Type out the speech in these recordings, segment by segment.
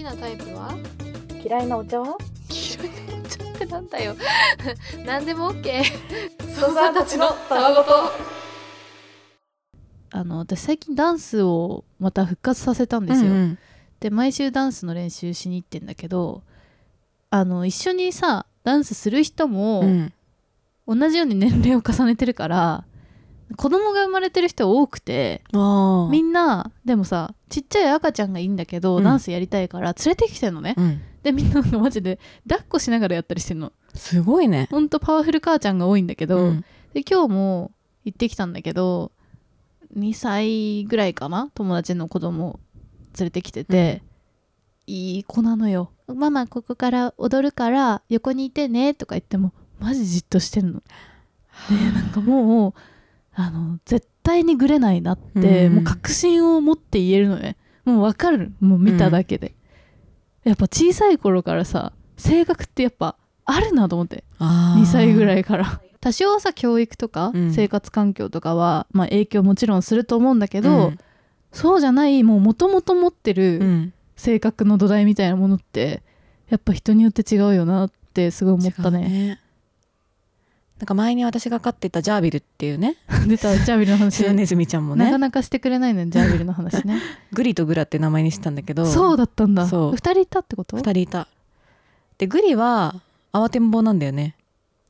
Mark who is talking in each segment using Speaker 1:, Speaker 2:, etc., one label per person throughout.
Speaker 1: きなタイプは？
Speaker 2: 嫌いなお茶は？
Speaker 1: 黄色いのちょっとなんだよ。何でも OK
Speaker 2: ソさんたちのたわごと。
Speaker 3: あの私最近ダンスをまた復活させたんですよ、
Speaker 2: うん。
Speaker 3: で毎週ダンスの練習しに行ってんだけどあの一緒にさダンスする人も
Speaker 2: うん。
Speaker 3: 同じように年齢を重ねてるから子供が生まれてる人多くて
Speaker 2: あ
Speaker 3: みんなでもさちっちゃい赤ちゃんがいいんだけど、
Speaker 2: うん。
Speaker 3: ダンスやりたいから連れてきてんのね、
Speaker 2: うん。
Speaker 3: でみんなマジで抱っこしながらやったりしてんの。
Speaker 2: すごいね。
Speaker 3: ほんとパワフル母ちゃんが多いんだけど、
Speaker 2: うん。
Speaker 3: で今日も行ってきたんだけど2歳ぐらいかな？友達の子供連れてきてて、いい子なのよ。ママここから踊るから横にいてねとか言ってもマジじっとしてんの。でなんかもうあの絶対にぐれないなって、
Speaker 2: うん。
Speaker 3: もう確信を持って言えるのね。もうわかる。もう見ただけで、やっぱ小さい頃からさ性格ってやっぱあるなと思って。
Speaker 2: あ
Speaker 3: 2歳ぐら
Speaker 2: い
Speaker 3: いから。多少さ教育とか
Speaker 2: うん。
Speaker 3: 生活環境とかは、まあ、影響もちろんすると思うんだけ
Speaker 2: け
Speaker 3: ど、そうじゃないもう元々持って
Speaker 2: う
Speaker 3: る
Speaker 2: ん。
Speaker 3: 性格の土台みたいなものってやっぱ人によって違うよなってすごい思ったね
Speaker 2: なんか前に私が飼ってたジャービルっていうね。
Speaker 3: 出たジャービルの話
Speaker 2: 白ネズミちゃんもね。
Speaker 3: なかなかしてくれないのよジャービルの話ね。
Speaker 2: グリとグラって名前にしたんだけど。
Speaker 3: そうだったんだ。
Speaker 2: そう。
Speaker 3: 2人いたってこと？
Speaker 2: 二人いた。でグリは慌てんぼうなんだよね。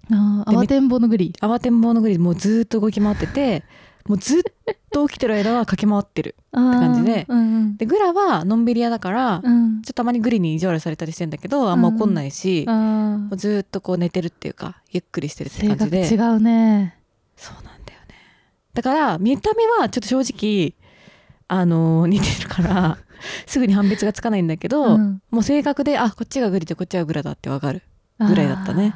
Speaker 2: で
Speaker 3: あー慌てんぼうのグリ。
Speaker 2: 慌てんぼうのグリもうずーっと動き回っててもうずっと起きてる間は駆け回ってる
Speaker 3: あー
Speaker 2: 感じで。
Speaker 3: うんうん。
Speaker 2: でグラはのんびり屋だから、ちょ
Speaker 3: うん
Speaker 2: っとたまにグリに意地悪されたりしてんだけどあんま怒んないし、
Speaker 3: あ
Speaker 2: も
Speaker 3: ー
Speaker 2: うずーっとこう寝てるっていうかゆっくりしてるって
Speaker 3: 性
Speaker 2: 感じで。
Speaker 3: 格違うね。
Speaker 2: そうなんだよね。だから見た目はちょっと正直あのー似てるから すぐに判別がつかないんだけど、
Speaker 3: うん。
Speaker 2: もう性格であこっちがグリでこっちがグラだってわかるぐらいだったね。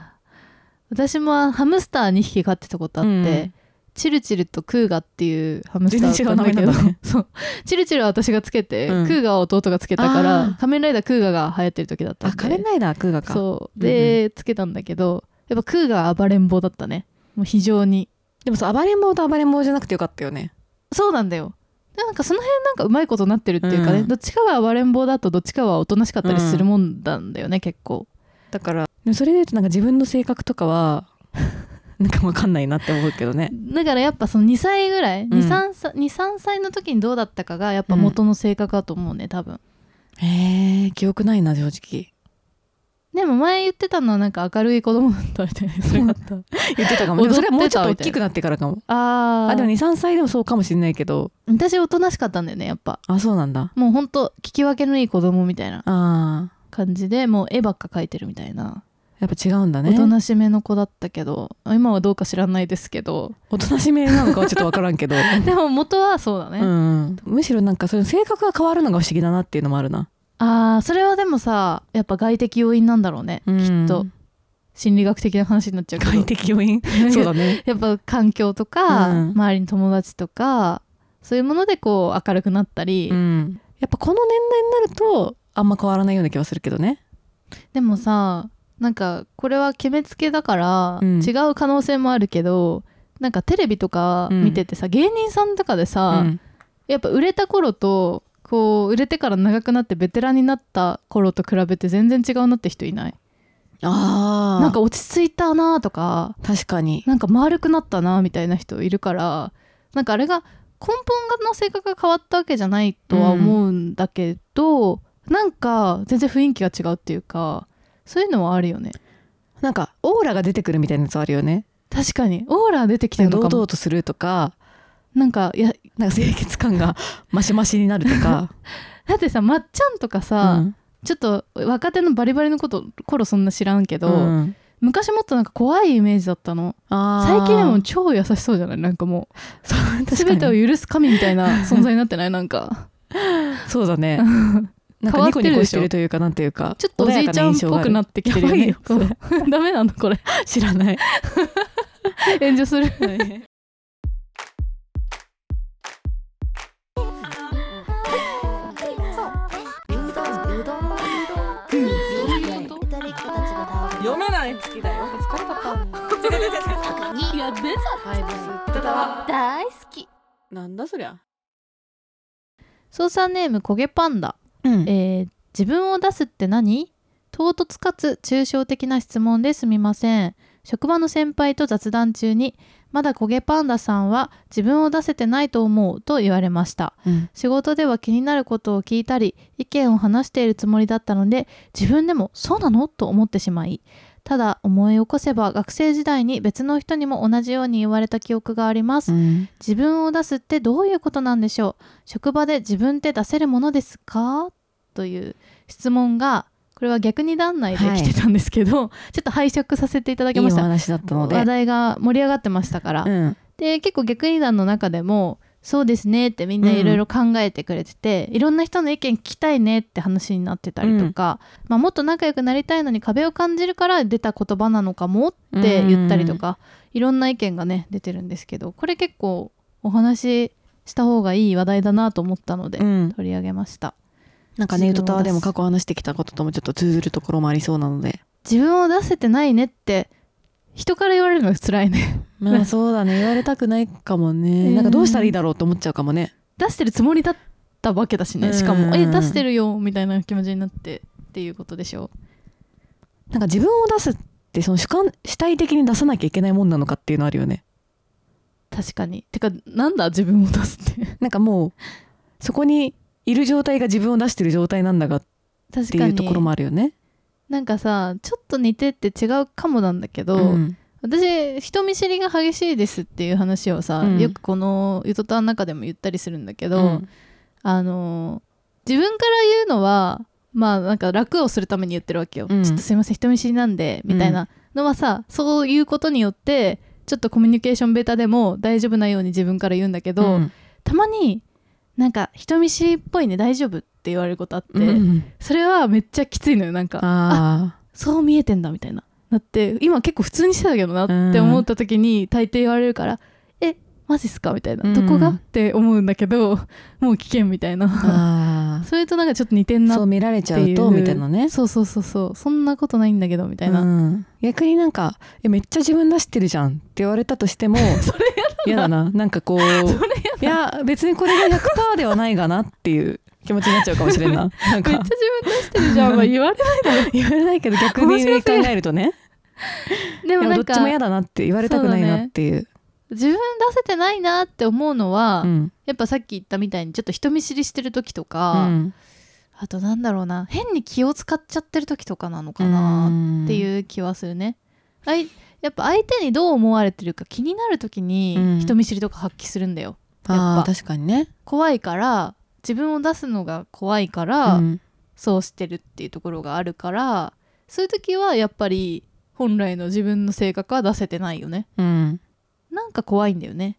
Speaker 3: 私もハムスター2匹飼ってたことあって、
Speaker 2: うん
Speaker 3: チルチルとクーガっていうハムスターだったんだけど そう。チルチルは私がつけて、
Speaker 2: うん。
Speaker 3: クーガは弟がつけたか
Speaker 2: あ
Speaker 3: ら
Speaker 2: ー。
Speaker 3: 仮面ライダークーガが流行ってる時だったんで。
Speaker 2: あ仮面ライダークーガか。
Speaker 3: そう。で、つけたんだけどやっぱクーガは暴れん坊だったね。もう非常に。
Speaker 2: でもさ暴れん坊と暴れん坊じゃなくてよかったよね。
Speaker 3: そうなんだよ。でなんかその辺なんかうまいことになってるっていうかね、
Speaker 2: うん。
Speaker 3: どっちかが暴れん坊だとどっちかはおとなしかったりするもんなんだよね、結構。
Speaker 2: だからそれで言うとなんか自分の性格とかは なんかわかんないなって思うけどね。
Speaker 3: だからやっぱその2歳ぐらい、
Speaker 2: ん。
Speaker 3: 23歳23歳の時にどうだったかがやっぱ元の性格だと思うね多分。
Speaker 2: へえ記憶ないな正直。
Speaker 3: でも前言ってたのはなんか明るい子供だったみたいな。それだった。
Speaker 2: 言ってたかも。でもそれはもうちょっと大きくなってからかも。
Speaker 3: あー。
Speaker 2: あでも23歳でもそうかもしれないけど。
Speaker 3: 私おとなしかったんだよねやっぱ。
Speaker 2: あそうなんだ。
Speaker 3: もうほんと聞き分けのいい子供みたいな
Speaker 2: あ
Speaker 3: 感じでもう絵ばっか描いてるみたいな、
Speaker 2: やっぱ違うんだね。
Speaker 3: おとなしめの子だったけど今はどうか知らないですけど。
Speaker 2: おとなしめなのかはちょっとわからんけど、
Speaker 3: でも元はそうだね、
Speaker 2: うん、むしろなんかその性格が変わるのが不思議だなっていうのもあるな、
Speaker 3: あーそれはでもさやっぱ外的要因なんだろうね、
Speaker 2: うん。
Speaker 3: きっと。心理学的な話になっちゃうけど。
Speaker 2: 外的要因？そうだね。
Speaker 3: やっぱ環境とか、
Speaker 2: うん。
Speaker 3: 周りに友達とかそういうものでこう明るくなったり、
Speaker 2: うん。やっぱこの年代になるとあんま変わらないような気はするけどね。
Speaker 3: でもさなんかこれは決めつけだから、
Speaker 2: うん。
Speaker 3: 違う可能性もあるけどなんかテレビとか見ててさ、芸人さんとかでさ、
Speaker 2: うん。
Speaker 3: やっぱ売れた頃とこう売れてから長くなってベテランになった頃と比べて全然違うなって人いない？
Speaker 2: ああ
Speaker 3: なんか落ち着いたなとか
Speaker 2: 確かに。
Speaker 3: なんか丸くなったなみたいな人いるからなんかあれが根本の性格が変わったわけじゃないとは思うんだけど、なんか全然雰囲気が違うっていうかそういうのはあるよね。
Speaker 2: なんかオーラが出てくるみたいなやつあるよね。
Speaker 3: 確かに。オーラ出てきてるの
Speaker 2: 堂
Speaker 3: かも
Speaker 2: 々とするとか。
Speaker 3: なんかいや
Speaker 2: なんか清潔感が マシマシになるとか。
Speaker 3: だってさまっちゃんとかさ、
Speaker 2: うん。
Speaker 3: ちょっと若手のバリバリのこと頃そんな知らんけど、
Speaker 2: うん。
Speaker 3: 昔もっとなんか怖いイメージだったの。最近でも超優しそうじゃない？なんかも
Speaker 2: そう
Speaker 3: 全てを許す神みたいな存在になってない？なんか。
Speaker 2: そうだねなんかニコニコしてるというかなんていうか
Speaker 3: ちょっとおじいちゃんっぽくなってきてるよね。
Speaker 2: やばいよ
Speaker 3: ダメなのこれ。
Speaker 2: 知らない。
Speaker 3: 炎上する。
Speaker 2: 読めない。好きだよ疲れたか
Speaker 3: やべさ大好き
Speaker 2: なんだそりゃ
Speaker 3: 操作ネーム焦げパンダ
Speaker 2: うん。
Speaker 3: えー自分を出すって何？唐突かつ抽象的な質問ですみません。職場の先輩と雑談中にまだ焦げパンダさんは自分を出せてないと思うと言われました。
Speaker 2: うん。
Speaker 3: 仕事では気になることを聞いたり意見を話しているつもりだったので自分でもそうなのと思ってしまいただ思い起こせば学生時代に別の人にも同じように言われた記憶があります、
Speaker 2: うん。
Speaker 3: 自分を出すってどういうことなんでしょう？職場で自分って出せるものですか？という質問がこれは逆に団内で来てたんですけど、ちょっと拝借させていただきました。
Speaker 2: 話だったので。
Speaker 3: 話題が盛り上がってましたから、
Speaker 2: うん。
Speaker 3: で結構逆に団の中でもそうですねってみんないろいろ考えてくれてて、いろんな人の意見聞きたいねって話になってたりとか、まあ、もっと仲良くなりたいのに壁を感じるから出た言葉なのかもって言ったりとか、いろんな意見がね出てるんですけどこれ結構お話しした方がいい話題だなと思ったので、
Speaker 2: うん。
Speaker 3: 取り上げました。
Speaker 2: なんかネイトタワーでも過去話してきたことともちょっと通ずるところもありそうなので。
Speaker 3: 自分を出せてないねって人から言われるのが辛いね。
Speaker 2: まあそうだね。言われたくないかもね、
Speaker 3: うん。
Speaker 2: なんかどうしたらいいだろうと思っちゃうかもね。
Speaker 3: 出してるつもりだったわけだしねしかも「
Speaker 2: うん
Speaker 3: え出してるよ」みたいな気持ちになってっていうことでしょ。
Speaker 2: なんか自分を出すってその主観主体的に出さなきゃいけないもんなのかっていうのあるよね。
Speaker 3: 確かに。てかなんだ自分を出すって。
Speaker 2: なんかもうそこにいる状態が自分を出してる状態なんだがっていうところもあるよね。
Speaker 3: なんかさちょっと似てって違うかもなんだけど、
Speaker 2: うん。
Speaker 3: 私人見知りが激しいですっていう話をさ、
Speaker 2: うん。
Speaker 3: よくこのゆとたんの中でも言ったりするんだけど、
Speaker 2: うん。
Speaker 3: あの自分から言うのはまあなんか楽をするために言ってるわけよ、
Speaker 2: うん。
Speaker 3: ちょっとすいません人見知りなんでみたいなのはさ、そういうことによってちょっとコミュニケーションベタでも大丈夫なように自分から言うんだけど、
Speaker 2: うん。
Speaker 3: たまになんか人見知りっぽいね大丈夫って言われることあって、
Speaker 2: うん
Speaker 3: それはめっちゃきついのよなんか。
Speaker 2: あ
Speaker 3: そう見えてんだみたいな。なって今結構普通にしてたけどなって思った時に大抵言われるから「えマジっすか?」みたいな「
Speaker 2: うん。
Speaker 3: どこが?」って思うんだけどもう危険みたいな。
Speaker 2: ああ
Speaker 3: それとなんかちょっと似てんな
Speaker 2: そう見られちゃうとみたいなね。
Speaker 3: そうそうそうそう。そんなことないんだけどみたいな、
Speaker 2: うん。逆になんかえめっちゃ自分出してるじゃんって言われたとしても
Speaker 3: それ
Speaker 2: 嫌だな。なんかこう いや別にこれが100%ではないがなっていう気持ちになっちゃうかもしれんな。なんか。
Speaker 3: めっちゃ自分出してるじゃん。は言われないだろ。
Speaker 2: 言われないけど逆に考えるとね。でもどっちも嫌だなって言われたくないなっていう
Speaker 3: 自分出せてないなって思うのは、
Speaker 2: うん。
Speaker 3: やっぱさっき言ったみたいにちょっと人見知りしてる時と
Speaker 2: う
Speaker 3: か、
Speaker 2: ん。
Speaker 3: あとなんだろうな変に気を使っちゃってる時とかなのかなって
Speaker 2: う
Speaker 3: いう気はするね。あいやっぱ相手にどう思われてるか気になる時
Speaker 2: うん。
Speaker 3: に人見知りとか発揮するんだよ。や
Speaker 2: あー
Speaker 3: っぱ。
Speaker 2: 確かにね。
Speaker 3: 怖いから自分を出すのが怖いから、
Speaker 2: うん。
Speaker 3: そうしてるっていうところがあるからそういう時はやっぱり本来の自分の性格は出せてないよね。
Speaker 2: うん
Speaker 3: なんか怖いんだよね。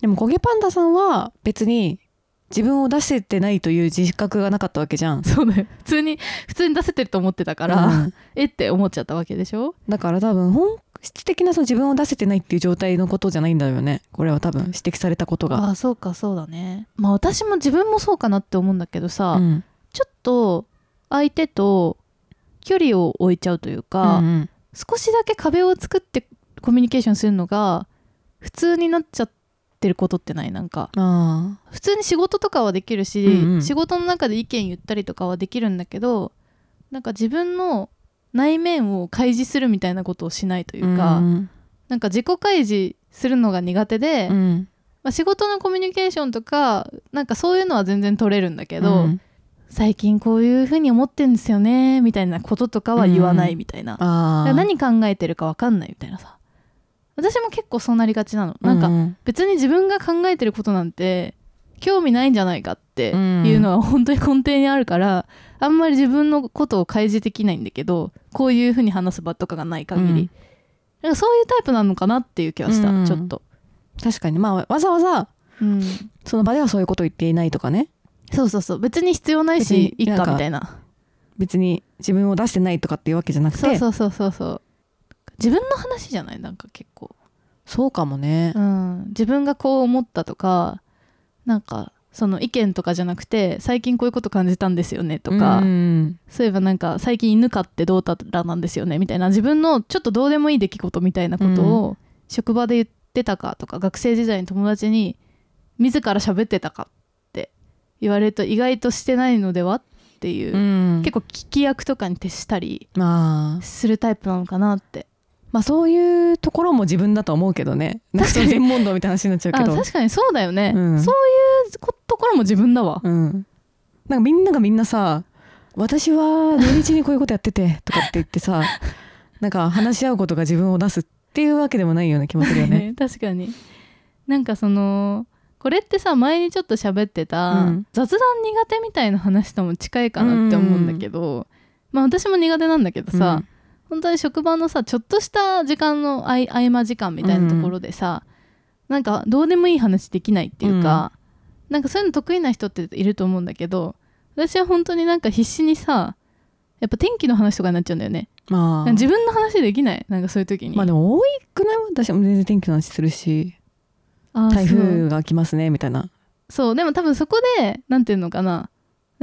Speaker 2: でも焦げパンダさんは別に自分を出せてないという自覚がなかったわけじゃん。
Speaker 3: そうだよ。普通に普通に出せてると思ってたから、
Speaker 2: うん。
Speaker 3: えって思っちゃったわけでしょ？
Speaker 2: だから多分本質的なその自分を出せてないっていう状態のことじゃないんだよね。これは多分指摘されたことが。
Speaker 3: ああそうかそうだね。まあ私も自分もそうかなって思うんだけどさ、
Speaker 2: うん。
Speaker 3: ちょっと相手と距離を置いちゃうというか、
Speaker 2: うんうん。
Speaker 3: 少しだけ壁を作ってコミュニケーションするのが普通になっちゃってることってない？なんか
Speaker 2: あ
Speaker 3: 普通に仕事とかはできるし、
Speaker 2: うんうん。
Speaker 3: 仕事の中で意見言ったりとかはできるんだけどなんか自分の内面を開示するみたいなことをしないとい
Speaker 2: ー
Speaker 3: うか、
Speaker 2: うん
Speaker 3: なんか自己開示するのが苦手で、
Speaker 2: うん。
Speaker 3: まあ、仕事のコミュニケーションとかなんかそういうのは全然取れるんだけど、
Speaker 2: うん。
Speaker 3: 最近こういうふうに思ってんですよねみたいなこととかは言わないみたいな、何考えてるか分かんないみたいなさ私も結構そうなりがちなの。なんか別に自分が考えてることなんて興味ないんじゃないかっていうのは本当に根底にあるから、あんまり自分のことを開示できないんだけどこういうふうに話す場とかがない限り、
Speaker 2: うん。
Speaker 3: なんかそういうタイプなのかなっていう気はした、
Speaker 2: うん。
Speaker 3: ちょっと、
Speaker 2: 確かに。まあわざわざ
Speaker 3: うん、
Speaker 2: その場ではそういうことを言っていないとかね。
Speaker 3: そうそうそう。別に必要ないしいっ
Speaker 2: 別になんか
Speaker 3: かみたいな。
Speaker 2: 別に自分を出してないとかっていうわけじゃなくて。
Speaker 3: そうそうそうそうそう自分の話じゃない？なんか結構。
Speaker 2: そうかもね。
Speaker 3: うん、自分がこう思ったとかなんかその意見とかじゃなくて最近こういうこと感じたんですよねとか、
Speaker 2: うん
Speaker 3: そういえばなんか最近犬飼ってどうたらなんですよねみたいな自分のちょっとどうでもいい出来事みたいなことを職場で言ってたかとか学生時代に友達に自ら喋ってたかって言われると意外としてないのではっっていう、
Speaker 2: うん。
Speaker 3: 結構聞き役とかに徹したり
Speaker 2: まあ。
Speaker 3: するタイプなのかなって
Speaker 2: まあそういうところも自分だと思うけどね。なんかその全問答みたいな話になっちゃうけど。
Speaker 3: あ確かにそうだよね、
Speaker 2: うん。
Speaker 3: そういうこところも自分だわ、
Speaker 2: うん。なんかみんながみんなさ私は土日にこういうことやってて とかって言ってさなんか話し合うことが自分を出すっていうわけでもないような気もするよね。
Speaker 3: 確かに。なんかそのこれってさ前にちょっと喋ってた、
Speaker 2: うん。
Speaker 3: 雑談苦手みたいな話とも近いかなって思うんだけど、まあ私も苦手なんだけどさ、
Speaker 2: うん
Speaker 3: 本当に職場のさちょっとした時間の合間時間みたいなところでさ、なんかどうでもいい話できないっていうか、なんかそういうの得意な人っていると思うんだけど私は本当になんか必死にさやっぱ天気の話とかになっちゃうんだよね。
Speaker 2: まあ。
Speaker 3: 自分の話できない？なんかそういう時に、
Speaker 2: まあでも多くない？私も全然天気の話するし台風が来ますねみたいな。
Speaker 3: そう。でも多分そこでなんていうのかな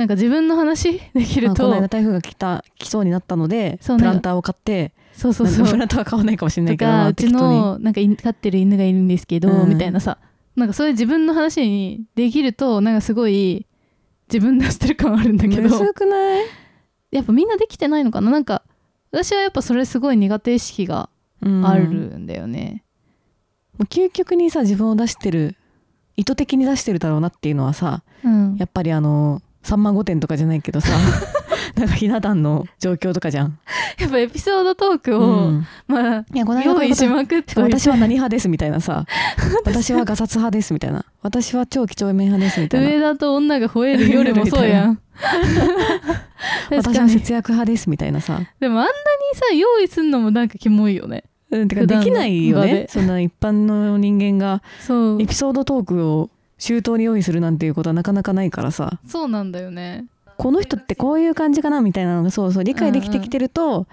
Speaker 3: なんか自分の話できる
Speaker 2: あこの
Speaker 3: と
Speaker 2: 間台風が来た来そうになったのでプランターを買って
Speaker 3: そうそうそう。
Speaker 2: プランターは買わないかもしれない
Speaker 3: と
Speaker 2: けど
Speaker 3: うちのなんか犬飼ってる犬がいるんですけど、
Speaker 2: うん。
Speaker 3: みたいなさ。なんかそういう自分の話にできるとなんかすごい自分出してる感あるんだけど。
Speaker 2: むずくない、
Speaker 3: やっぱみんなできてないのかな？なんか私はやっぱそれすごい苦手意識が
Speaker 2: うん。
Speaker 3: あるんだよね、
Speaker 2: もう究極にさ自分を出してる意図的に出してるだろうなっていうのはさ
Speaker 3: うん。
Speaker 2: やっぱりあの「さんま御殿」とかじゃないけどさ なんかひな壇の状況とかじゃん。
Speaker 3: やっぱエピソードトークを、
Speaker 2: うん。
Speaker 3: まあ
Speaker 2: いやこの
Speaker 3: 用意しまくって
Speaker 2: 私は何派ですみたいなさ 私はガサツ派ですみたいな。私は超几帳面派ですみたいな。
Speaker 3: 上田と女が吠える夜もそうやん。確
Speaker 2: 私は節約派ですみたいなさ、
Speaker 3: でもあんなにさ用意すんのもなんかキモいよね。
Speaker 2: うん、てかできないよね。そんな一般の人間が
Speaker 3: そう。
Speaker 2: エピソードトークを周到に用意するなんていうことはなかなかないからさ。
Speaker 3: そうなんだよね。
Speaker 2: この人ってこういう感じかなみたいなのがそうそう理解できてきてると、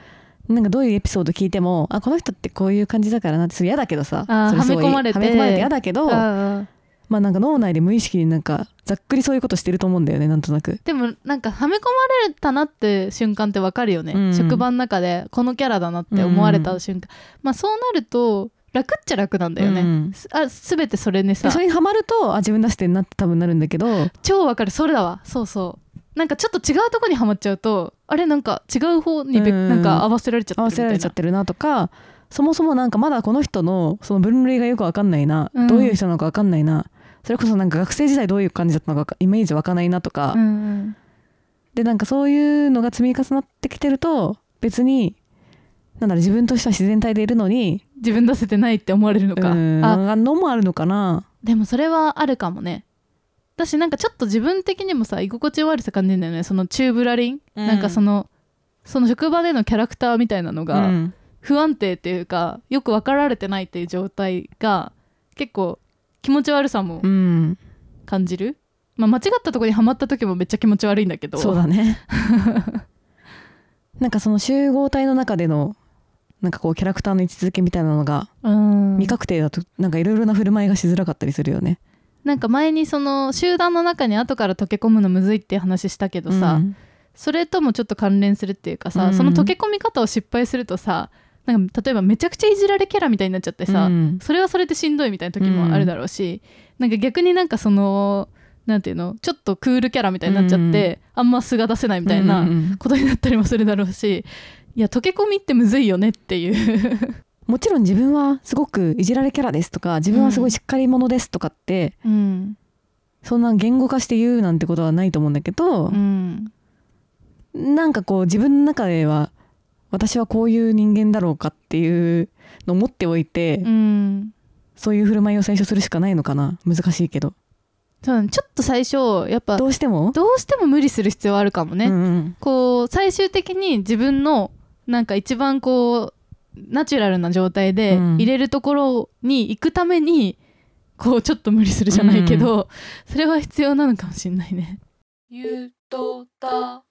Speaker 2: なんかどういうエピソード聞いてもあこの人ってこういう感じだからなってそれ嫌だけどさ。
Speaker 3: はめ込まれて。
Speaker 2: はめ込まれて嫌だけどまあなんか脳内で無意識になんかざっくりそういうことしてると思うんだよねなんとなく。
Speaker 3: でもなんかはめ込まれたなって瞬間ってわかるよね、
Speaker 2: うん。
Speaker 3: 職場の中でこのキャラだなって思われた瞬間、まあそうなると楽っちゃ楽なんだよね、
Speaker 2: うん。
Speaker 3: すあ全てそれにさ。
Speaker 2: でそれにハマるとあ自分出してんなって多分なるんだけど。
Speaker 3: 超わかる。それだわ。そうそう。なんかちょっと違うとこにはまっちゃうとあれなんか違う方にべ、
Speaker 2: うん。
Speaker 3: なんか合わせられちゃって
Speaker 2: 合わせられちゃってるなとかそもそもなんかまだこの人のその分類がよくわかんないな、
Speaker 3: うん。
Speaker 2: どういう人なのかわかんないな。それこそなんか学生時代どういう感じだったのかイメージわかんないなとか、
Speaker 3: うんうん。
Speaker 2: でなんかそういうのが積み重なってきてると別になんだろう自分としては自然体でいるのに
Speaker 3: 自分出せてないって思われるのか、
Speaker 2: うん。
Speaker 3: あ。
Speaker 2: あのもあるのかな。
Speaker 3: でもそれはあるかもね。私なんかちょっと自分的にもさ居心地悪さ感じるんだよね。そのチューブラリン、
Speaker 2: うん。
Speaker 3: なんかそのその職場でのキャラクターみたいなの
Speaker 2: う
Speaker 3: が
Speaker 2: ん。
Speaker 3: 不安定っていうかよく分かられてないっていう状態が結構気持ち悪さも
Speaker 2: うん。
Speaker 3: 感じる、まあ、間違ったところにはまった時もめっちゃ気持ち悪いんだけど。
Speaker 2: そうだね。なんかその集合体の中でのなんかこうキャラクターの位置づけみたいなのが
Speaker 3: うん。
Speaker 2: 未確定だとなんかいろいろな振る舞いがしづらかったりするよね。
Speaker 3: なんか前にその集団の中に後から溶け込むのむずいって話したけどさ、
Speaker 2: うん。
Speaker 3: それともちょっと関連するっていうかさ、
Speaker 2: うん。
Speaker 3: その溶け込み方を失敗するとさなんか例えばめちゃくちゃいじられキャラみたいになっちゃってさ、
Speaker 2: うん。
Speaker 3: それはそれでしんどいみたいな時もあるだろうし、なんか逆になんかそのなんていうのちょっとクールキャラみたいになっちゃって、あんま素が出せないみたいな
Speaker 2: うんうん。
Speaker 3: ことになったりもするだろうしいや溶け込みってむずいよねっていう。
Speaker 2: もちろん自分はすごくいじられキャラですとか自分はすごいしっかり者ですとかって、
Speaker 3: うん、
Speaker 2: そんな言語化して言うなんてことはないと思うんだけど
Speaker 3: う、ん、
Speaker 2: なんかこう自分の中では私はこういう人間だろうかっていうのを持っておいて、
Speaker 3: うん
Speaker 2: そういう振る舞いを最初するしかないのかな。難しいけど。
Speaker 3: そうちょっと最初やっぱ
Speaker 2: どうしても？
Speaker 3: どうしても無理する必要はあるかもね、
Speaker 2: うんうん。
Speaker 3: こう最終的に自分のなんか一番こうナチュラルな状態で
Speaker 2: うん。
Speaker 3: 入れるところに行くために、こうちょっと無理するじゃないけど、それは必要なのかもしれないね。ゆとた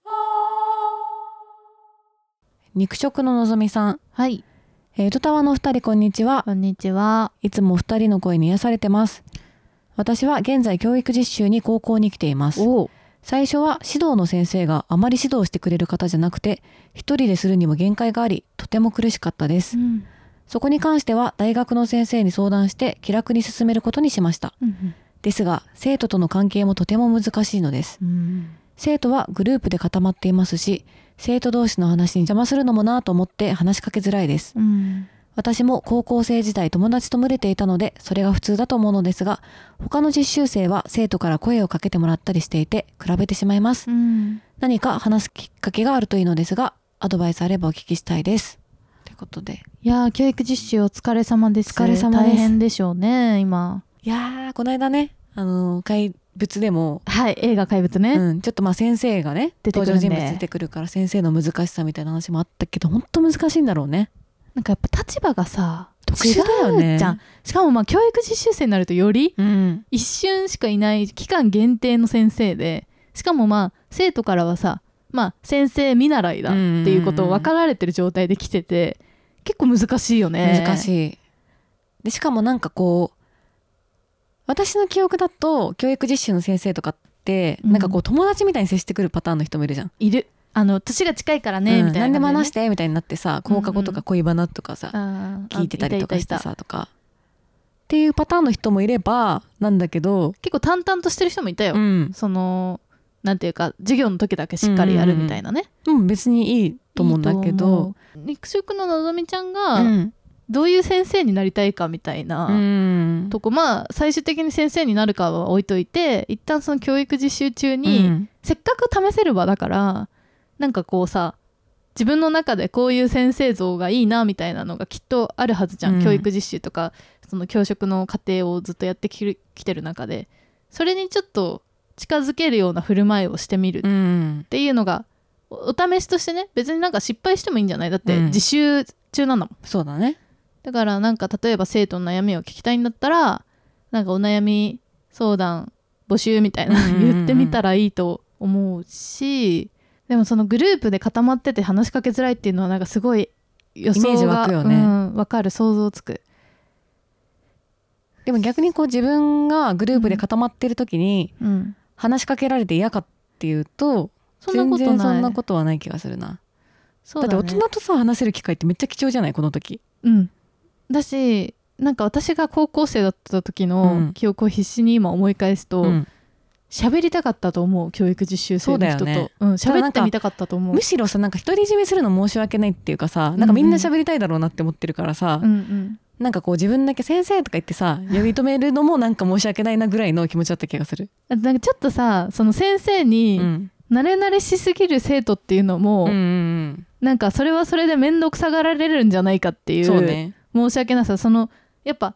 Speaker 2: 肉食ののぞみさん、
Speaker 3: はい。
Speaker 2: えー、トタワのお二人こんにちは。
Speaker 3: こんにちは。
Speaker 2: いつもお二人の声に癒されてます。私は現在教育実習に高校に来ています。
Speaker 3: お
Speaker 2: 最初は指導の先生があまり指導してくれる方じゃなくて一人でするにも限界がありとても苦しかったです。
Speaker 3: うん。
Speaker 2: そこに関しては大学の先生に相談して気楽に進めることにしました。
Speaker 3: うん
Speaker 2: ですが生徒との関係もとても難しいのです
Speaker 3: うん
Speaker 2: 生徒はグループで固まっていますし生徒同士の話に邪魔するのもなと思って話しかけづらいです。
Speaker 3: うん
Speaker 2: 私も高校生時代友達と群れていたのでそれが普通だと思うのですが他の実習生は生徒から声をかけてもらったりしていて比べてしまいます。
Speaker 3: うん。
Speaker 2: 何か話すきっかけがあるといいのですがアドバイスあればお聞きしたいです。ということで。
Speaker 3: いやー教育実習お疲れ様です。
Speaker 2: お疲れ様です。
Speaker 3: 大変でしょうね今。
Speaker 2: いやーこの間ねあの怪物でも
Speaker 3: はい映画怪物ね、
Speaker 2: うん、ちょっとまあ先生がね登場人物出てくるから先生の難しさみたいな話もあったけど本当難しいんだろうね
Speaker 3: なんかやっぱ立場がさ
Speaker 2: 特殊だよね。
Speaker 3: じゃん。しかもまあ教育実習生になるとより
Speaker 2: うん。
Speaker 3: 一瞬しかいない期間限定の先生でしかもまあ生徒からはさまあ先生見習いだっていうことを分かられてる状態で来てて結構難しいよね。
Speaker 2: 難しい。でしかもなんかこう私の記憶だと教育実習の先生とかって、
Speaker 3: うん。
Speaker 2: なんかこう友達みたいに接してくるパターンの人もいるじゃん、
Speaker 3: いるあの年が近いからね、
Speaker 2: うん。
Speaker 3: みたいな
Speaker 2: 何でも話してみたいになってさ放課後とか恋バナとかさ、
Speaker 3: あー
Speaker 2: 聞いてたりとかしてさとか。っていうパターンの人もいればなんだけど、
Speaker 3: 結構淡々としてる人もいたよ、
Speaker 2: うん、
Speaker 3: そのなんていうか授業の時だけしっかりやるみたいなね、
Speaker 2: うん、別にいいと思うんだけど。
Speaker 3: 肉食ののぞみちゃん
Speaker 2: う
Speaker 3: が
Speaker 2: ん。
Speaker 3: どういう先生になりたいかみたいな、
Speaker 2: うん。
Speaker 3: とこまあ最終的に先生になるかは置いといて一旦その教育実習中に、
Speaker 2: うん。
Speaker 3: せっかく試せる場だからなんかこうさ自分の中でこういう先生像がいいなみたいなのがきっとあるはずじゃん、
Speaker 2: うん。
Speaker 3: 教育実習とかその教職の過程をずっとやってきるきてる中で。それにちょっと近づけるような振る舞いをしてみるっ
Speaker 2: うん。
Speaker 3: ていうのがおお試しとしてね別になんか失敗してもいいんじゃない？だって
Speaker 2: うん。
Speaker 3: 実習中なんだもん
Speaker 2: そうだね。
Speaker 3: だからなんか例えば生徒の悩みを聞きたいんだったらなんかお悩み相談募集みたいな
Speaker 2: うんうんうん。
Speaker 3: 言ってみたらいいと思うしでもそのグループで固まってて話しかけづらいっていうのはなんかすごい予想が
Speaker 2: イメージ湧くよね。
Speaker 3: うん、わかる。想像つく。
Speaker 2: でも逆にこう自分がグループで固まってる時に
Speaker 3: うん。
Speaker 2: 話しかけられて嫌かっていうと
Speaker 3: そんなことない。
Speaker 2: 全然そんなことはない気がするな。だ
Speaker 3: そうだ,、ね、
Speaker 2: って大人とさ話せる機会ってめっちゃ貴重じゃないこの時。
Speaker 3: うん。だしなんか私が高校生だった時
Speaker 2: う
Speaker 3: の
Speaker 2: ん。
Speaker 3: 記憶を必死に今思い返すと
Speaker 2: うん
Speaker 3: 喋、りたかったと思う教育実習生の人と。
Speaker 2: ね。
Speaker 3: うん、喋ってみたかったと思う。
Speaker 2: むしろさなんか独り占めするの申し訳ないっていうかさなんかみんな喋りたいだろうなって思ってるからさ、
Speaker 3: うんうん。
Speaker 2: なんかこう自分だけ「先生」とか言ってさ呼び止めるのもなんか申し訳ないなぐらいの気持ちだった気がする。
Speaker 3: なんかちょっとさその先生
Speaker 2: う
Speaker 3: に
Speaker 2: ん。
Speaker 3: 慣れ慣れしすぎる生徒っていうのも、
Speaker 2: うんうん
Speaker 3: なんかそれはそれで面倒くさがられるんじゃないかって
Speaker 2: うん、
Speaker 3: いう
Speaker 2: ね。
Speaker 3: 申し訳なさ。そのやっぱ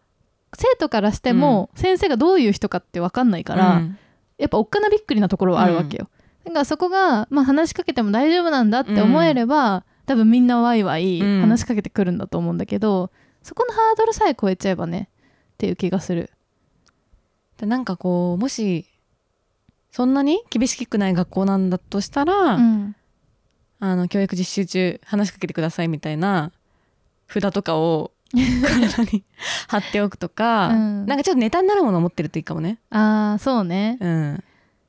Speaker 3: 生徒からしても先生がどういう人かって分かんないから、
Speaker 2: うん
Speaker 3: やっぱおっかなびっくりなところはあるわけよ、だからそこが、まあ、話しかけても大丈夫なんだって思えれば、多分みんなワイワイ
Speaker 2: うん
Speaker 3: 話しかけてくるんだと思うんだけど、そこのハードルさえ超えちゃえばねっていう気がする。
Speaker 2: でなんかこうもしそんなに厳しくない学校なんだとしたら、
Speaker 3: うん。
Speaker 2: あの教育実習中話しかけてくださいみたいな札とかを 体に貼っておくとか、
Speaker 3: うん。
Speaker 2: なんかちょっとネタになるものを持ってるといいかもね。
Speaker 3: ああそうね。
Speaker 2: うん、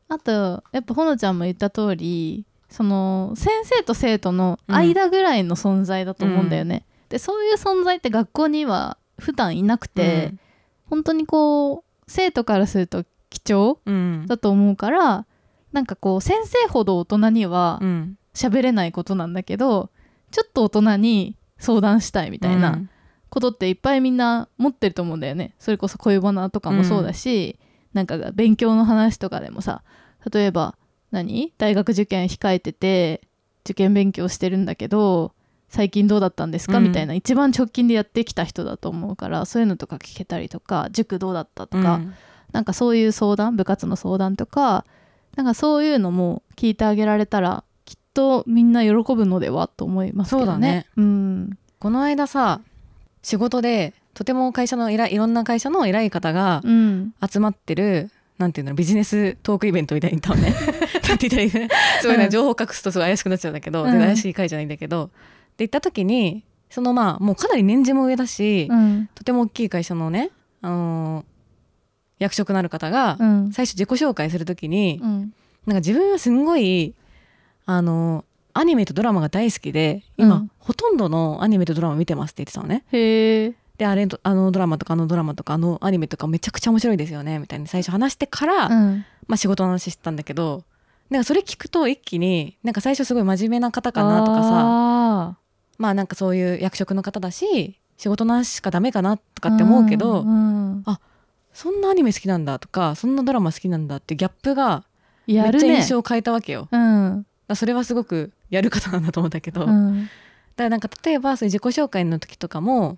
Speaker 3: あとやっぱほのちゃんも言った通りその先生と生徒の間ぐらいの存在だと思うんだよね、でそういう存在って学校には普段いなくて、本当にこう生徒からすると貴重
Speaker 2: うん。
Speaker 3: だと思うからなんかこう先生ほど大人には
Speaker 2: うん。
Speaker 3: 喋れないことなんだけどちょっと大人に相談したいみたいなことっていっぱいみんな持ってると思うんだよね。それこそ恋バナとかもそうだし、なんか勉強の話とかでもさ例えば何？大学受験控えてて受験勉強してるんだけど最近どうだったんですか、
Speaker 2: うん。
Speaker 3: みたいな一番直近でやってきた人だと思うからそういうのとか聞けたりとか塾どうだったとか、
Speaker 2: うん。
Speaker 3: なんかそういう相談部活の相談とかなんかそういうのも聞いてあげられたらきっとみんな喜ぶのではと思いますけどね。
Speaker 2: そうだね。
Speaker 3: うん。
Speaker 2: この間さ仕事でとても会社の偉いいろんな会社の偉い方が
Speaker 3: うん。
Speaker 2: 集まってるなんていうのビジネストークイベントみたいに言ったのね。なんて言ったらいすごいね。
Speaker 3: うん
Speaker 2: 情報隠すとすごい怪しくなっちゃうんだけど、
Speaker 3: うん。
Speaker 2: 怪しい会じゃないんだけど。で行った時にそのまあもうかなり年次も上だし、
Speaker 3: うん。
Speaker 2: とても大きい会社のね、あのー役職のある方が
Speaker 3: うん。
Speaker 2: 最初自己紹介する時に、
Speaker 3: うん。
Speaker 2: なんか自分はすんごいあのアニメとドラマが大好きで今、
Speaker 3: うん。
Speaker 2: ほとんどのアニメとドラマ見てますって言ってたのね。
Speaker 3: へえ
Speaker 2: であれとあのドラマとかあのドラマとかあのアニメとかめちゃくちゃ面白いですよねみたいに最初話してから、
Speaker 3: うん。
Speaker 2: まあ、仕事の話してたんだけどなんかそれ聞くと一気になんか最初すごい真面目な方かなとかさ
Speaker 3: さ
Speaker 2: まあなんかそういう役職の方だし仕事なしかダメかなとかって思うけど、
Speaker 3: んん
Speaker 2: そんなアニメ好きなんだとかそんなドラマ好きなんだってギャップがめっちゃ印象を変えたわけよ。だか
Speaker 3: うん
Speaker 2: らそれはすごくやる方なんだと思うんだけど、だか
Speaker 3: うん
Speaker 2: らなんか例えばそういう自己紹介の時とかも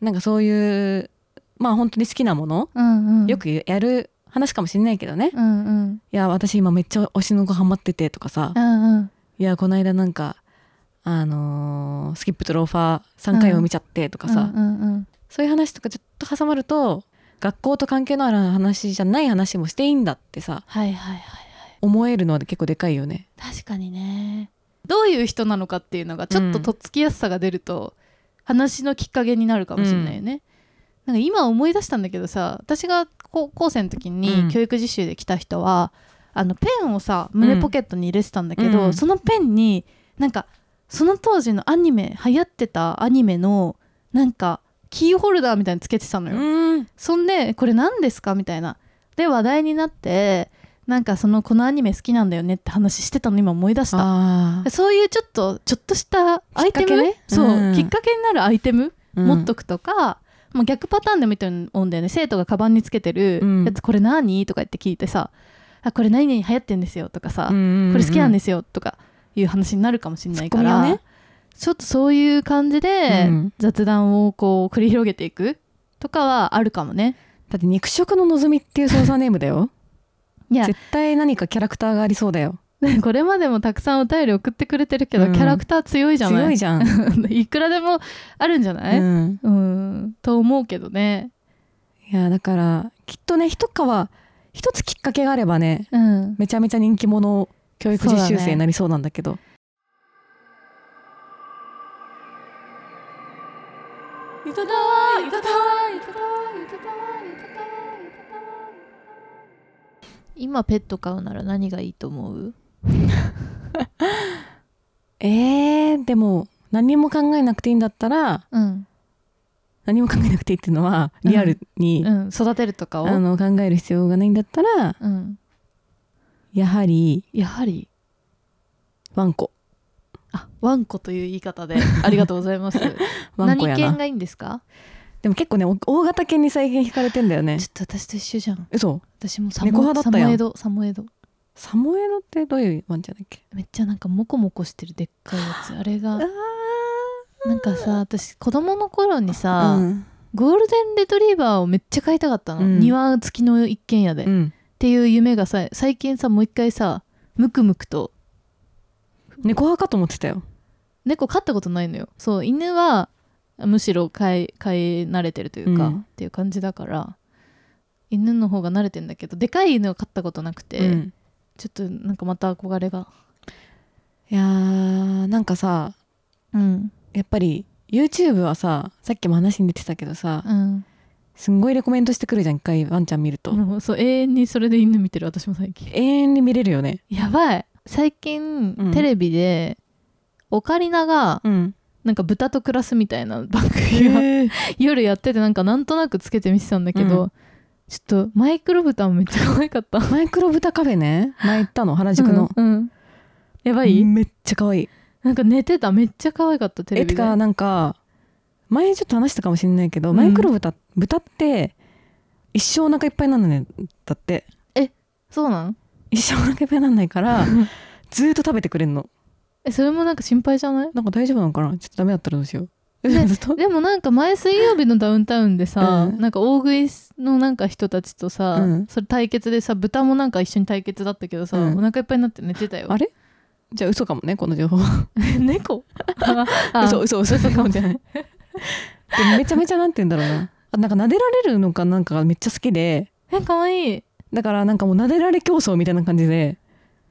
Speaker 2: なんかそういうまあ本当に好きなもの、
Speaker 3: うんうん。
Speaker 2: よくやる話かもしれないけどね、
Speaker 3: うんうん。
Speaker 2: いや私今めっちゃ推しの子ハマっててとかさ、
Speaker 3: うんうん。
Speaker 2: いやこの間なんかあのースキップとローファー3回も見ちゃってとかさ、
Speaker 3: うんうんうん。
Speaker 2: そういう話とかちょっと挟まると学校と関係のある話じゃない話もしていいんだってさ。
Speaker 3: はいはいはい
Speaker 2: 思えるのは結構でかいよね。
Speaker 3: 確かにね。どういう人なのかっていうのがちょっととっつきやすさが出ると、話のきっかけになるかもしれないよね、なんか今思い出したんだけどさ私が高校生の時
Speaker 2: うん。
Speaker 3: に教育実習で来た人は、あのペンをさ胸ポケットに入れてたんだけど、
Speaker 2: うん。
Speaker 3: そのペンになんかその当時のアニメ流行ってたアニメのなんかキーホルダーみたいにつけてたのよ、
Speaker 2: うん。
Speaker 3: そんでこれ何ですかみたいな。で話題になってなんかそのこのアニメ好きなんだよねって話してたの今思い出した。そういうちょっとちょっとしたアイテム？
Speaker 2: ね？
Speaker 3: そう、
Speaker 2: うん
Speaker 3: きっかけになるアイテム、
Speaker 2: うん。
Speaker 3: 持っとくとかもう逆パターンでもいいと思うんだよね。生徒がカバンにつけてる
Speaker 2: うん。
Speaker 3: やつこれ何？とか言って聞いてさあこれ何々流行ってんですよとかさ、
Speaker 2: うんうんうん。
Speaker 3: これ好きなんですよとかいう話になるかもしれないから、
Speaker 2: ね。
Speaker 3: ちょっとそういう感じで
Speaker 2: うん。
Speaker 3: 雑談をこう繰り広げていくとかはあるかもね。
Speaker 2: だって肉食の望みっていう操作ネームだよ
Speaker 3: いや
Speaker 2: 絶対何かキャラクターがありそうだよ。
Speaker 3: これまでもたくさんお便り送ってくれてるけど、
Speaker 2: うん。
Speaker 3: キャラクター強いじゃない？
Speaker 2: 強いじゃん、
Speaker 3: いくらでもあるんじゃない、
Speaker 2: うん、
Speaker 3: うん、と思うけどね。
Speaker 2: いやだからきっとね一皮一つきっかけがあればね
Speaker 3: うん。
Speaker 2: めちゃめちゃ人気者教育実習生になりそうなんだけど。
Speaker 3: いただーいただ今ペット飼うなら何がいいと思う？
Speaker 2: えー、でも何も考えなくていいんだったら
Speaker 3: うん、
Speaker 2: 何も考えなくていいっていうのはリアルに、
Speaker 3: うん、育てるとかを？
Speaker 2: あの考える必要がないんだったら
Speaker 3: うん、
Speaker 2: やはり
Speaker 3: やはり？
Speaker 2: ワンコ。
Speaker 3: あワンコという言い方でありがとうございます。
Speaker 2: ワンコやな。
Speaker 3: 何犬がいいんですか？
Speaker 2: でも結構ねお大型犬に最近惹かれてんだよね。
Speaker 3: ちょっと私と一緒じゃん。
Speaker 2: 嘘？
Speaker 3: 私もサ
Speaker 2: 猫
Speaker 3: モ
Speaker 2: 派だったやん。
Speaker 3: サモエドサモエド。
Speaker 2: サモエドってどういうワンちゃんだっけ？
Speaker 3: めっちゃなんかモコモコしてるでっかいやつ。あれが
Speaker 2: あ
Speaker 3: なんかさ私子供の頃にさ、
Speaker 2: うん。
Speaker 3: ゴールデンレトリーバーをめっちゃ飼いたかったの、
Speaker 2: うん。
Speaker 3: 庭付きの一軒家で、っ
Speaker 2: うん。
Speaker 3: ていう夢がさ最近さもう一回さムクムクと。
Speaker 2: 猫派かと思ってたよ。
Speaker 3: 猫飼ったことないのよ。そう犬はむしろ飼い飼い慣れてるというか、
Speaker 2: うん。
Speaker 3: っていう感じだから犬の方が慣れてんだけどでかい犬を飼ったことなくて、
Speaker 2: うん。
Speaker 3: ちょっとなんかまた憧れが。
Speaker 2: いやーなんかさ
Speaker 3: うん。
Speaker 2: やっぱり YouTube はささっきも話に出てたけどさ
Speaker 3: うん。
Speaker 2: すんごいレコメントしてくるじゃん一回ワンちゃん見ると、
Speaker 3: もうそう永遠にそれで犬見てる私も最近。
Speaker 2: 永遠に見れるよね。
Speaker 3: やばい。最近、
Speaker 2: うん。
Speaker 3: テレビでオカリナが
Speaker 2: うん
Speaker 3: なんか豚と暮らすみたいな番組が
Speaker 2: へー。
Speaker 3: 夜やっててなんかなんとなくつけて見てたんだけど、
Speaker 2: うん。
Speaker 3: ちょっとマイクロ豚もめっちゃ可愛かった。
Speaker 2: マイクロ豚カフェね。前行ったの原宿の、
Speaker 3: うんうん。やばい、
Speaker 2: めっちゃ可愛い。
Speaker 3: なんか寝てためっちゃ可愛かったテレビで。
Speaker 2: えてかなんか前ちょっと話したかもしれないけど、
Speaker 3: うん。
Speaker 2: マイクロ豚豚って一生お腹いっぱいなんだね。だって。
Speaker 3: そうなん？
Speaker 2: 一生お腹いっぱいなんないから ずーっと食べてくれんの
Speaker 3: えそれもなんか心配じゃない？
Speaker 2: なんか大丈夫なのかな？ちょっとダメだったらどうしよう。
Speaker 3: でもなんか前水曜日のダウンタウンでさ、
Speaker 2: うん。
Speaker 3: なんか大食いのなんか人たちとさ、
Speaker 2: うん。
Speaker 3: それ対決でさ豚もなんか一緒に対決だったけどさ、
Speaker 2: うん。
Speaker 3: お腹いっぱいになって寝てたよ。
Speaker 2: あれ？じゃあ嘘かもねこの情報。
Speaker 3: 猫？あ あ
Speaker 2: 嘘嘘嘘かもじゃない。でもめちゃめちゃなんて言うんだろうな。あなんか撫でられるのかなんかがめっちゃ好きで。
Speaker 3: え可愛い。
Speaker 2: だからなんかもう撫でられ競争みたいな感じで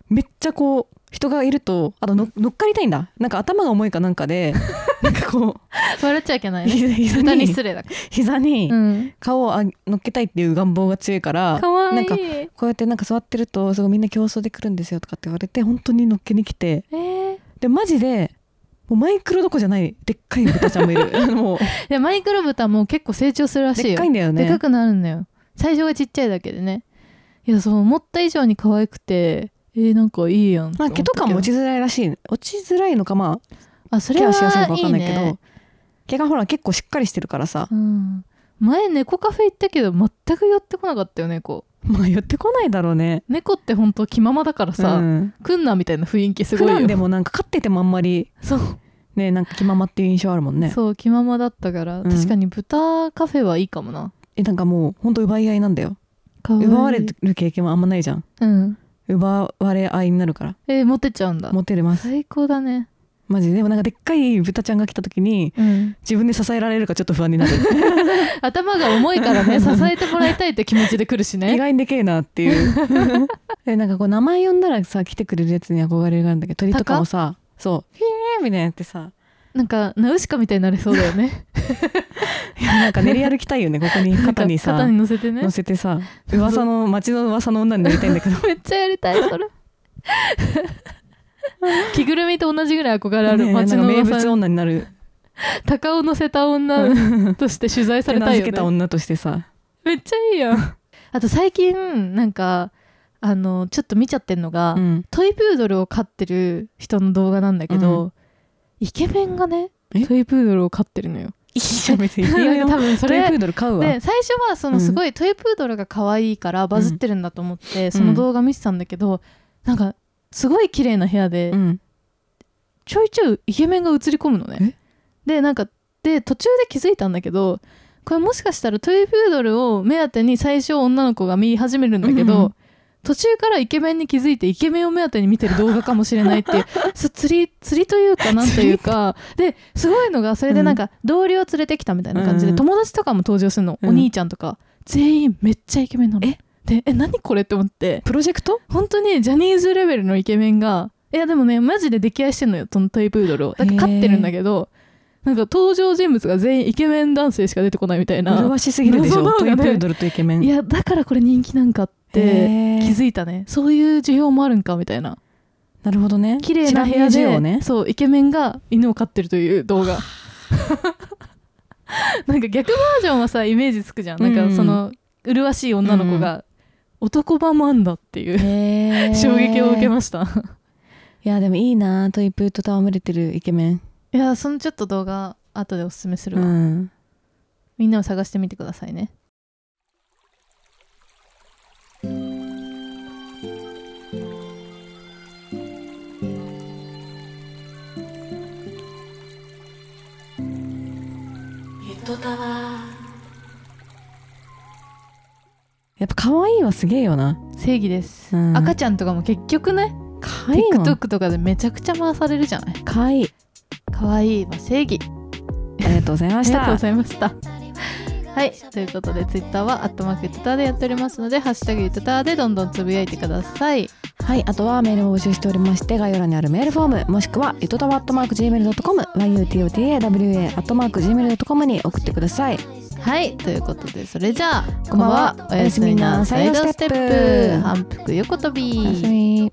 Speaker 2: めっちゃこう人がいるとあとの乗っかりたいんだ。なんか頭が重いかなんかで なんかこ
Speaker 3: 笑っちゃいけな
Speaker 2: う
Speaker 3: いね。
Speaker 2: 膝
Speaker 3: に
Speaker 2: に
Speaker 3: 失礼だか
Speaker 2: 膝に顔をあ乗っけたいっていう願望が強いから
Speaker 3: 可愛
Speaker 2: ない。んかこうやってなんか座ってるとすごいみんな競争で来るんですよとかって言われて本当に乗っけに来て。
Speaker 3: えー、
Speaker 2: でマジでもうマイクロどこじゃないでっかい豚ちゃんもいる。もう。
Speaker 3: でマイクロ豚も結構成長するらしいよ。
Speaker 2: でっかいんだよね。
Speaker 3: でかくなるんだよ。最初がちっちゃいだけでね。いやそう思った以上に可愛くてええー、なんかいいやん
Speaker 2: まあ毛とかも落ちづらいらしい。落ちづらいのかまあ
Speaker 3: あそれは
Speaker 2: ケアしやすいのか分かんないけど
Speaker 3: ね。
Speaker 2: 毛がほら結構しっかりしてるからさ。
Speaker 3: うん、前猫カフェ行ったけど全く寄ってこなかったよ猫。
Speaker 2: まあ寄ってこないだろうね。
Speaker 3: 猫ってほんと気ままだからさ、
Speaker 2: うん。
Speaker 3: 来んなみたいな雰囲気すごいよ。
Speaker 2: 普段でもなんか飼っててもあんまり
Speaker 3: そう。
Speaker 2: ねなんか気ままっていう印象あるもんね。
Speaker 3: そう気ままだったから、
Speaker 2: うん。
Speaker 3: 確かに豚カフェはいいかもな。
Speaker 2: えなんかもうほんと奪い合いなんだよ。奪われる経験はあんまないじゃん。
Speaker 3: うん
Speaker 2: 奪われ合いになるから。
Speaker 3: えー、持ってっちゃうんだ。
Speaker 2: モテれます。
Speaker 3: 最高だね。
Speaker 2: マジで。でもなんかでっかい豚ちゃんが来た時に
Speaker 3: うん。
Speaker 2: 自分で支えられるかちょっと不安になる。
Speaker 3: 頭が重いからね 支えてもらいたいって気持ちで来るし
Speaker 2: 意
Speaker 3: ね
Speaker 2: 外にでけえなっていう。えなんかこう名前呼んだらさ来てくれるやつに憧れがあるんだけど鳥とかもさそうフィーみたいなやってさ
Speaker 3: なんかナウシカみたいになれそうだよね。
Speaker 2: いやなんか練り歩きたいよね ここに肩にさ。
Speaker 3: 肩に乗せてね。
Speaker 2: 乗せてさ。噂の街の噂の女になりたいんだけど。
Speaker 3: めっちゃやりたいそれ。着ぐるみと同じぐらい憧れある
Speaker 2: ね
Speaker 3: 街
Speaker 2: なんか名物女になる。
Speaker 3: 鷹を乗せた女として取材されたいよね。
Speaker 2: 手なずけた女としてさ。
Speaker 3: めっちゃいいやん。あと最近なんかあのちょっと見ちゃってんのが、
Speaker 2: うん。
Speaker 3: トイプードルを飼ってる人の動画なんだけど、イケメンがね
Speaker 2: え？
Speaker 3: トイプードルを飼ってるのよ。
Speaker 2: いいじゃん別に
Speaker 3: 多分それ
Speaker 2: トイプードル飼うわ。
Speaker 3: で最初はそのすごいトイプードルが可愛いからバズってるんだと思って、その動画見てたんだけど、なんかすごい綺麗な部屋で、
Speaker 2: うん。
Speaker 3: ちょいちょいイケメンが映り込むのね。でなんかで途中で気づいたんだけどこれもしかしたらトイプードルを目当てに最初女の子が見始めるんだけど、
Speaker 2: うん
Speaker 3: 途中からイケメンに気づいてイケメンを目当てに見てる動画かもしれないっていう 釣り釣りというかなんというか。ですごいのがそれでなんか同僚連れてきたみたいな感じで、
Speaker 2: うん。
Speaker 3: 友達とかも登場するの、
Speaker 2: うん
Speaker 3: お兄ちゃんとか。全員めっちゃイケメンなの。
Speaker 2: え？
Speaker 3: でえ何これって思って。
Speaker 2: プロジェクト？
Speaker 3: 本当にジャニーズレベルのイケメンがいやでもねマジで溺愛してんのよそのトイプードルを。だから飼ってるんだけどなんか登場人物が全員イケメン男性しか出てこないみたいな。
Speaker 2: 麗しすぎるでしょ、
Speaker 3: ね。
Speaker 2: トイプードルとイケメン。
Speaker 3: いやだからこれ人気なんかって気づいたね。そういう需要もあるんかみたいな。
Speaker 2: なるほどね。
Speaker 3: 綺麗な部屋で、
Speaker 2: ね。
Speaker 3: そうイケメンが犬を飼ってるという動画。なんか逆バージョンはさイメージつくじゃん。なんかその麗しい女の子が男版もあんだっていう 衝撃を受けました。
Speaker 2: いやでもいいなトイプーと戯れてるイケメン
Speaker 3: いやそのちょっと動画後でおすすめする
Speaker 2: う
Speaker 3: わ、
Speaker 2: ん。
Speaker 3: みんなも探してみてくださいね。
Speaker 2: やっぱ可愛いはすげえよな。
Speaker 3: 正義です、
Speaker 2: うん。
Speaker 3: 赤ちゃんとかも結局ね
Speaker 2: 可愛いもん。
Speaker 3: TikTok とかでめちゃくちゃ回されるじゃない。
Speaker 2: 可愛い。
Speaker 3: かわいいは正義。
Speaker 2: ありがとうございました。
Speaker 3: ありがとうございました。はいということで Twitter はアットマークユトターでやっておりますので「ハッシュタグユトター」でどんどんつぶやいてください。
Speaker 2: はいあとはメールも募集しておりまして概要欄にあるメールフォームもしくはゆとたわ .gmail.com yutotawa アットマーク gmail.com に送ってください。
Speaker 3: はいということでそれじゃあ
Speaker 2: こんばんは。
Speaker 3: おやすみなサイドステッ
Speaker 2: プ。
Speaker 3: 反復横跳び。
Speaker 2: おやすみ